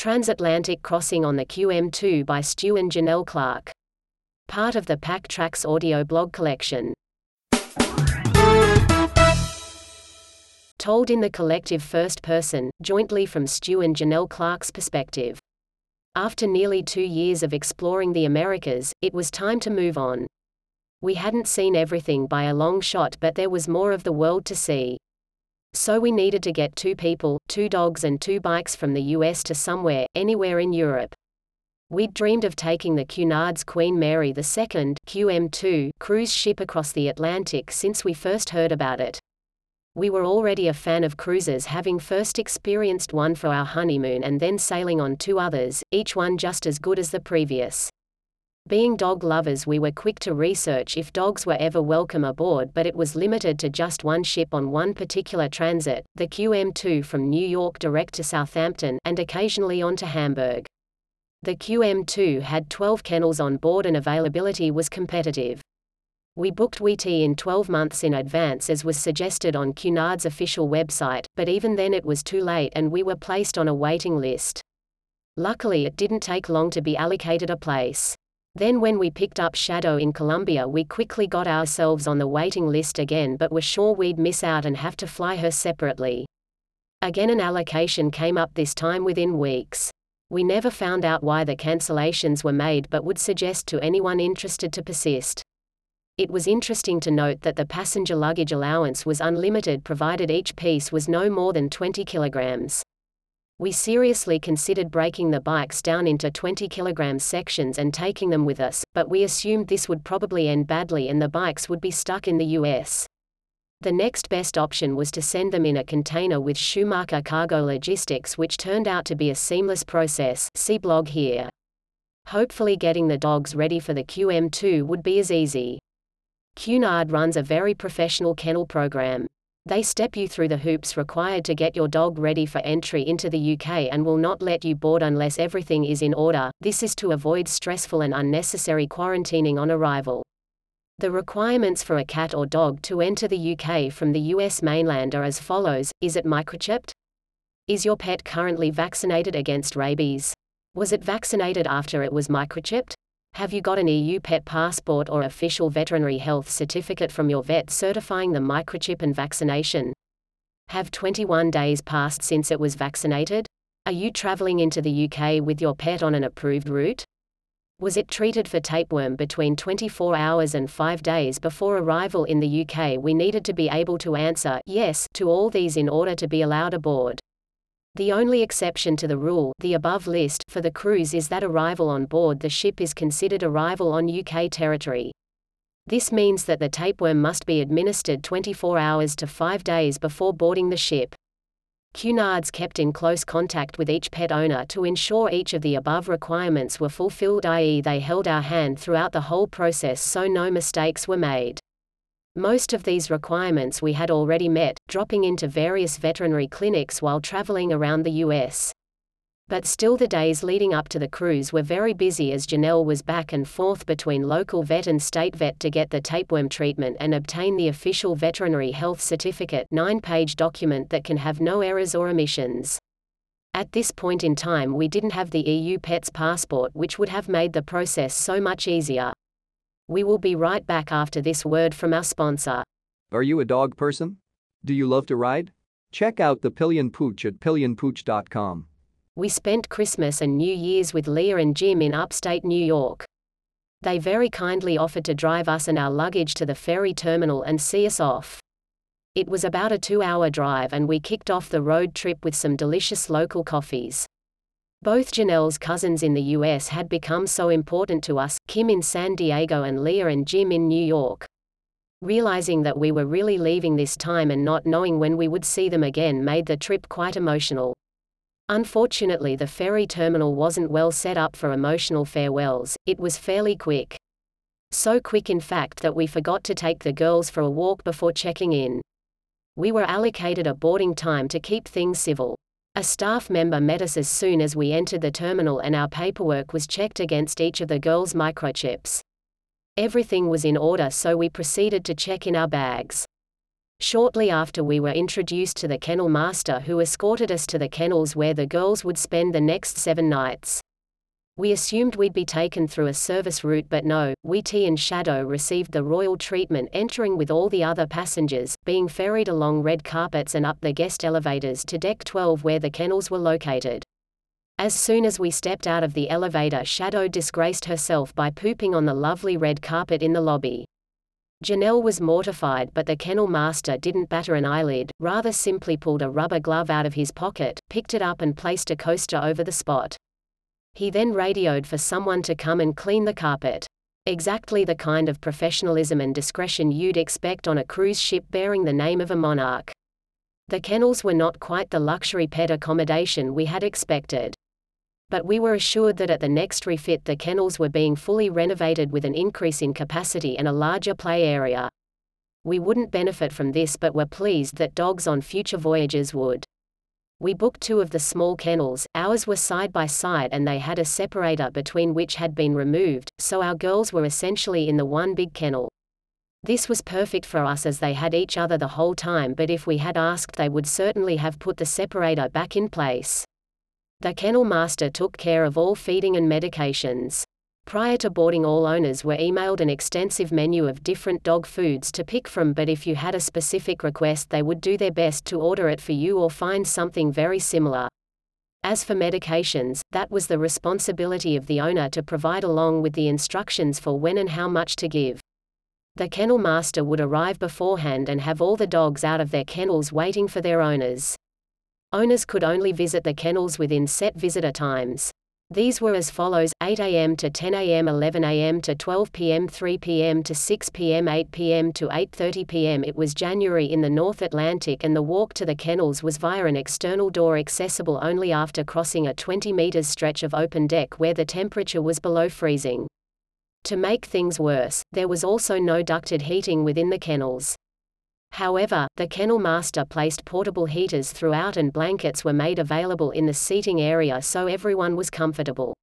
Transatlantic Crossing on the QM2 by Stu and Janell Clarke. Part of the Pack Tracks audio blog collection. Told in the collective first person, jointly from Stu and Janell Clarke's perspective. After nearly two years of exploring the Americas, it was time to move on. We hadn't seen everything by a long shot, but there was more of the world to see. So we needed to get two people, two dogs, and two bikes from the US to somewhere, anywhere in Europe. We'd dreamed of taking the Cunard's Queen Mary II QM2 cruise ship across the Atlantic since we first heard about it. We were already a fan of cruises having first experienced one for our honeymoon and then sailing on two others, each one just as good as the previous. Being dog lovers, we were quick to research if dogs were ever welcome aboard, but it was limited to just one ship on one particular transit, the QM2 from New York direct to Southampton, and occasionally on to Hamburg. The QM2 had 12 kennels on board and availability was competitive. We booked Wheaty in 12 months in advance as was suggested on Cunard's official website, but even then it was too late and we were placed on a waiting list. Luckily it didn't take long to be allocated a place. Then when we picked up Shadow in Colombia we quickly got ourselves on the waiting list again but were sure we'd miss out and have to fly her separately. Again an allocation came up this time within weeks. We never found out why the cancellations were made but would suggest to anyone interested to persist. It was interesting to note that the passenger luggage allowance was unlimited provided each piece was no more than 20 kilograms. We seriously considered breaking the bikes down into 20 kg sections and taking them with us, but we assumed this would probably end badly and the bikes would be stuck in the US. The next best option was to send them in a container with Schumacher Cargo Logistics, which turned out to be a seamless process. See blog here. Hopefully, getting the dogs ready for the QM2 would be as easy. Cunard runs a very professional kennel program. They step you through the hoops required to get your dog ready for entry into the UK and will not let you board unless everything is in order. This is to avoid stressful and unnecessary quarantining on arrival. The requirements for a cat or dog to enter the UK from the US mainland are as follows Is it microchipped? Is your pet currently vaccinated against rabies? Was it vaccinated after it was microchipped? Have you got an EU pet passport or official veterinary health certificate from your vet certifying the microchip and vaccination? Have 21 days passed since it was vaccinated? Are you traveling into the UK with your pet on an approved route? Was it treated for tapeworm between 24 hours and 5 days before arrival in the UK? We needed to be able to answer yes to all these in order to be allowed aboard. The only exception to the rule the above list for the cruise is that arrival on board the ship is considered arrival on UK territory. This means that the tapeworm must be administered 24 hours to 5 days before boarding the ship. Cunards kept in close contact with each pet owner to ensure each of the above requirements were fulfilled i.e. they held our hand throughout the whole process so no mistakes were made. Most of these requirements we had already met, dropping into various veterinary clinics while traveling around the U.S. But still, the days leading up to the cruise were very busy as Janell was back and forth between local vet and state vet to get the tapeworm treatment and obtain the official veterinary health certificate, nine page document that can have no errors or omissions. At this point in time, we didn't have the EU Pets passport, which would have made the process so much easier. We will be right back after this word from our sponsor. Are you a dog person? Do you love to ride? Check out the Pillion Pooch at pillionpooch.com. We spent Christmas and New Year's with Leah and Jim in upstate New York. They very kindly offered to drive us and our luggage to the ferry terminal and see us off. It was about a two hour drive, and we kicked off the road trip with some delicious local coffees. Both Janell's cousins in the US had become so important to us, Kim in San Diego and Leah and Jim in New York. Realizing that we were really leaving this time and not knowing when we would see them again made the trip quite emotional. Unfortunately, the ferry terminal wasn't well set up for emotional farewells, it was fairly quick. So quick, in fact, that we forgot to take the girls for a walk before checking in. We were allocated a boarding time to keep things civil. A staff member met us as soon as we entered the terminal and our paperwork was checked against each of the girls' microchips. Everything was in order so we proceeded to check in our bags. Shortly after we were introduced to the kennel master who escorted us to the kennels where the girls would spend the next seven nights. We assumed we'd be taken through a service route but no, Wheaty and Shadow received the royal treatment entering with all the other passengers, being ferried along red carpets and up the guest elevators to deck 12 where the kennels were located. As soon as we stepped out of the elevator Shadow disgraced herself by pooping on the lovely red carpet in the lobby. Janell was mortified but the kennel master didn't batter an eyelid, rather simply pulled a rubber glove out of his pocket, picked it up and placed a coaster over the spot. He then radioed for someone to come and clean the carpet. Exactly the kind of professionalism and discretion you'd expect on a cruise ship bearing the name of a monarch. The kennels were not quite the luxury pet accommodation we had expected. But we were assured that at the next refit the kennels were being fully renovated with an increase in capacity and a larger play area. We wouldn't benefit from this but were pleased that dogs on future voyages would. We booked two of the small kennels, ours were side by side and they had a separator between which had been removed, so our girls were essentially in the one big kennel. This was perfect for us as they had each other the whole time but if we had asked they would certainly have put the separator back in place. The kennel master took care of all feeding and medications. Prior to boarding all owners were emailed an extensive menu of different dog foods to pick from but if you had a specific request they would do their best to order it for you or find something very similar. As for medications, that was the responsibility of the owner to provide along with the instructions for when and how much to give. The kennel master would arrive beforehand and have all the dogs out of their kennels waiting for their owners. Owners could only visit the kennels within set visitor times. These were as follows 8 a.m. to 10 a.m., 11 a.m. to 12 p.m., 3 p.m. to 6 p.m., 8 p.m. to 8:30 p.m. It was January in the North Atlantic and the walk to the kennels was via an external door accessible only after crossing a 20 meters stretch of open deck where the temperature was below freezing. To make things worse, there was also no ducted heating within the kennels. However, the kennel master placed portable heaters throughout and blankets were made available in the seating area so everyone was comfortable.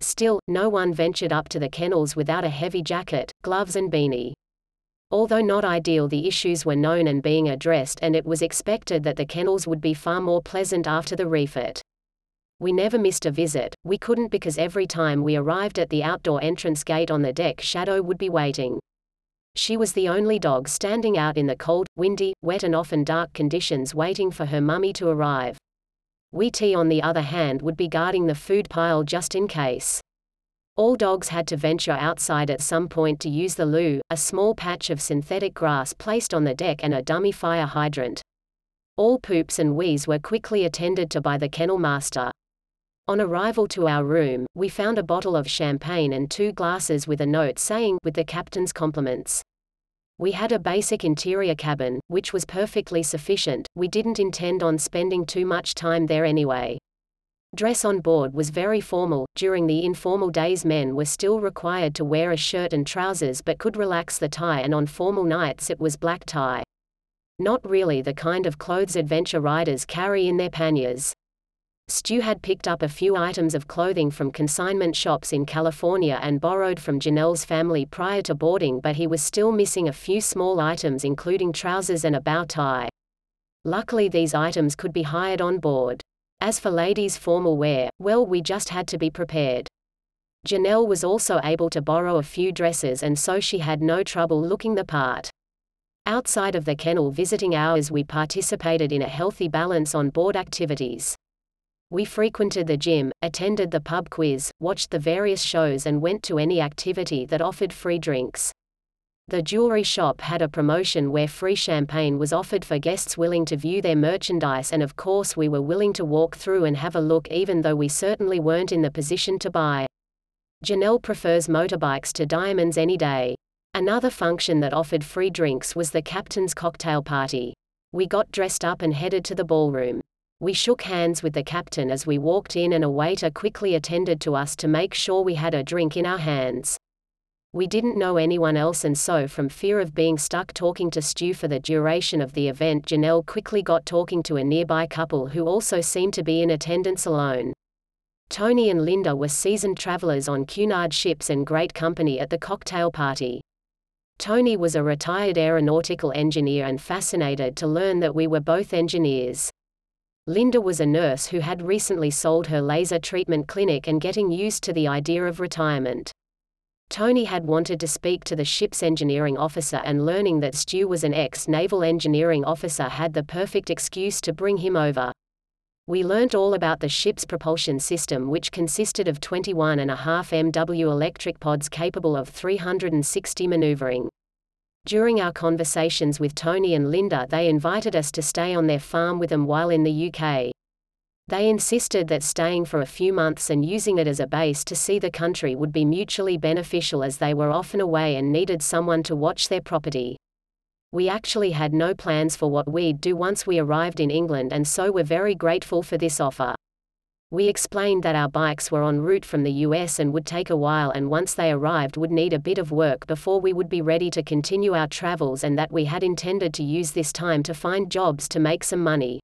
Still, no one ventured up to the kennels without a heavy jacket, gloves and beanie. Although not ideal the issues were known and being addressed and it was expected that the kennels would be far more pleasant after the refit. We never missed a visit, we couldn't because every time we arrived at the outdoor entrance gate on the deck Shadow would be waiting. She was the only dog standing out in the cold, windy, wet and often dark conditions waiting for her mummy to arrive. Wheaty on the other hand would be guarding the food pile just in case. All dogs had to venture outside at some point to use the loo, a small patch of synthetic grass placed on the deck and a dummy fire hydrant. All poops and wees were quickly attended to by the kennel master. On arrival to our room, we found a bottle of champagne and two glasses with a note saying, with the captain's compliments. We had a basic interior cabin, which was perfectly sufficient, we didn't intend on spending too much time there anyway. Dress on board was very formal, during the informal days men were still required to wear a shirt and trousers but could relax the tie and on formal nights it was black tie. Not really the kind of clothes adventure riders carry in their panniers. Stu had picked up a few items of clothing from consignment shops in California and borrowed from Janell's family prior to boarding but he was still missing a few small items including trousers and a bow tie. Luckily these items could be hired on board. As for ladies' formal wear, well we just had to be prepared. Janell was also able to borrow a few dresses and so she had no trouble looking the part. Outside of the kennel visiting hours we participated in a healthy balance on board activities. We frequented the gym, attended the pub quiz, watched the various shows and went to any activity that offered free drinks. The jewelry shop had a promotion where free champagne was offered for guests willing to view their merchandise and of course we were willing to walk through and have a look even though we certainly weren't in the position to buy. Janell prefers motorbikes to diamonds any day. Another function that offered free drinks was the captain's cocktail party. We got dressed up and headed to the ballroom. We shook hands with the captain as we walked in and a waiter quickly attended to us to make sure we had a drink in our hands. We didn't know anyone else and so from fear of being stuck talking to Stu for the duration of the event Janell quickly got talking to a nearby couple who also seemed to be in attendance alone. Tony and Linda were seasoned travelers on Cunard ships and great company at the cocktail party. Tony was a retired aeronautical engineer and fascinated to learn that we were both engineers. Linda was a nurse who had recently sold her laser treatment clinic and getting used to the idea of retirement. Tony had wanted to speak to the ship's engineering officer and learning that Stu was an ex-naval engineering officer had the perfect excuse to bring him over. We learnt all about the ship's propulsion system which consisted of 21.5 MW electric pods capable of 360 maneuvering. During our conversations with Tony and Linda they invited us to stay on their farm with them while in the UK. They insisted that staying for a few months and using it as a base to see the country would be mutually beneficial as they were often away and needed someone to watch their property. We actually had no plans for what we'd do once we arrived in England and so were very grateful for this offer. We explained that our bikes were en route from the US and would take a while and once they arrived would need a bit of work before we would be ready to continue our travels and that we had intended to use this time to find jobs to make some money.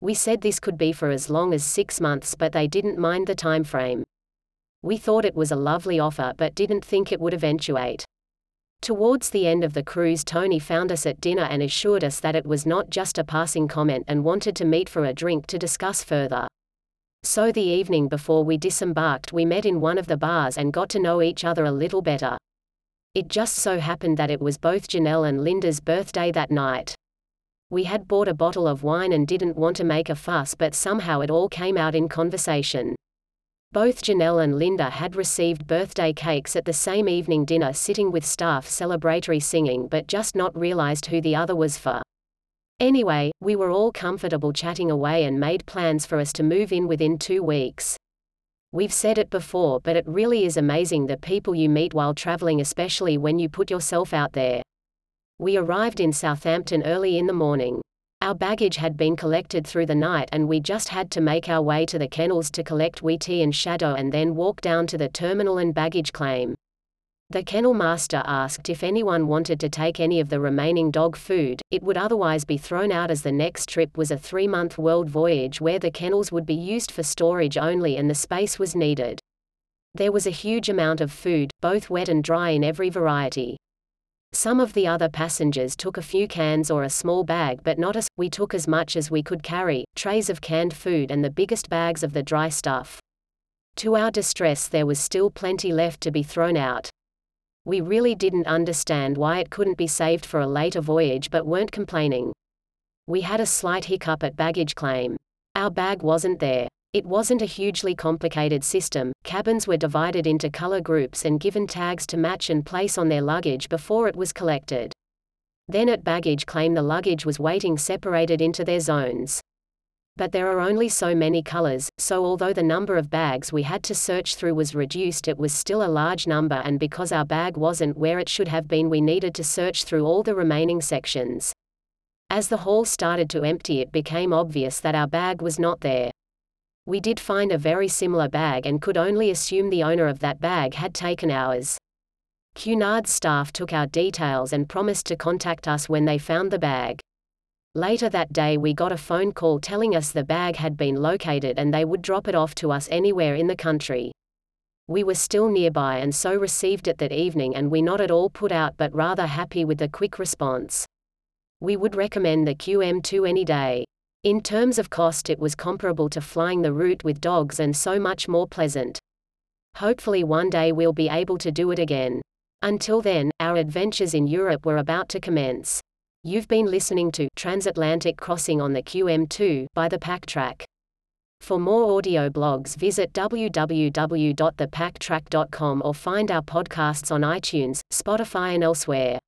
We said this could be for as long as six months but they didn't mind the time frame. We thought it was a lovely offer but didn't think it would eventuate. Towards the end of the cruise Tony found us at dinner and assured us that it was not just a passing comment and wanted to meet for a drink to discuss further. So the evening before we disembarked we met in one of the bars and got to know each other a little better. It just so happened that it was both Janell and Linda's birthday that night. We had bought a bottle of wine and didn't want to make a fuss but somehow it all came out in conversation. Both Janell and Linda had received birthday cakes at the same evening dinner sitting with staff celebratory singing but just not realized who the other was for. Anyway, we were all comfortable chatting away and made plans for us to move in within two weeks. We've said it before but it really is amazing the people you meet while traveling especially when you put yourself out there. We arrived in Southampton early in the morning. Our baggage had been collected through the night and we just had to make our way to the kennels to collect Wheaty and Shadow and then walk down to the terminal and baggage claim. The kennel master asked if anyone wanted to take any of the remaining dog food, it would otherwise be thrown out as the next trip was a three-month world voyage where the kennels would be used for storage only and the space was needed. There was a huge amount of food, both wet and dry in every variety. Some of the other passengers took a few cans or a small bag but not us, we took as much as we could carry, trays of canned food and the biggest bags of the dry stuff. To our distress there was still plenty left to be thrown out. We really didn't understand why it couldn't be saved for a later voyage but weren't complaining. We had a slight hiccup at baggage claim. Our bag wasn't there. It wasn't a hugely complicated system, cabins were divided into color groups and given tags to match and place on their luggage before it was collected. Then at baggage claim the luggage was waiting separated into their zones. But there are only so many colors, so although the number of bags we had to search through was reduced it was still a large number and because our bag wasn't where it should have been we needed to search through all the remaining sections. As the hall started to empty it became obvious that our bag was not there. We did find a very similar bag and could only assume the owner of that bag had taken ours. Cunard's staff took our details and promised to contact us when they found the bag. Later that day we got a phone call telling us the bag had been located and they would drop it off to us anywhere in the country. We were still nearby and so received it that evening and we not at all put out but rather happy with the quick response. We would recommend the QM2 any day. In terms of cost it was comparable to flying the route with dogs and so much more pleasant. Hopefully one day we'll be able to do it again. Until then, our adventures in Europe were about to commence. You've been listening to Transatlantic Crossing on the QM2 by the PackTrack. For more audio blogs visit www.thepacktrack.com or find our podcasts on iTunes, Spotify and elsewhere.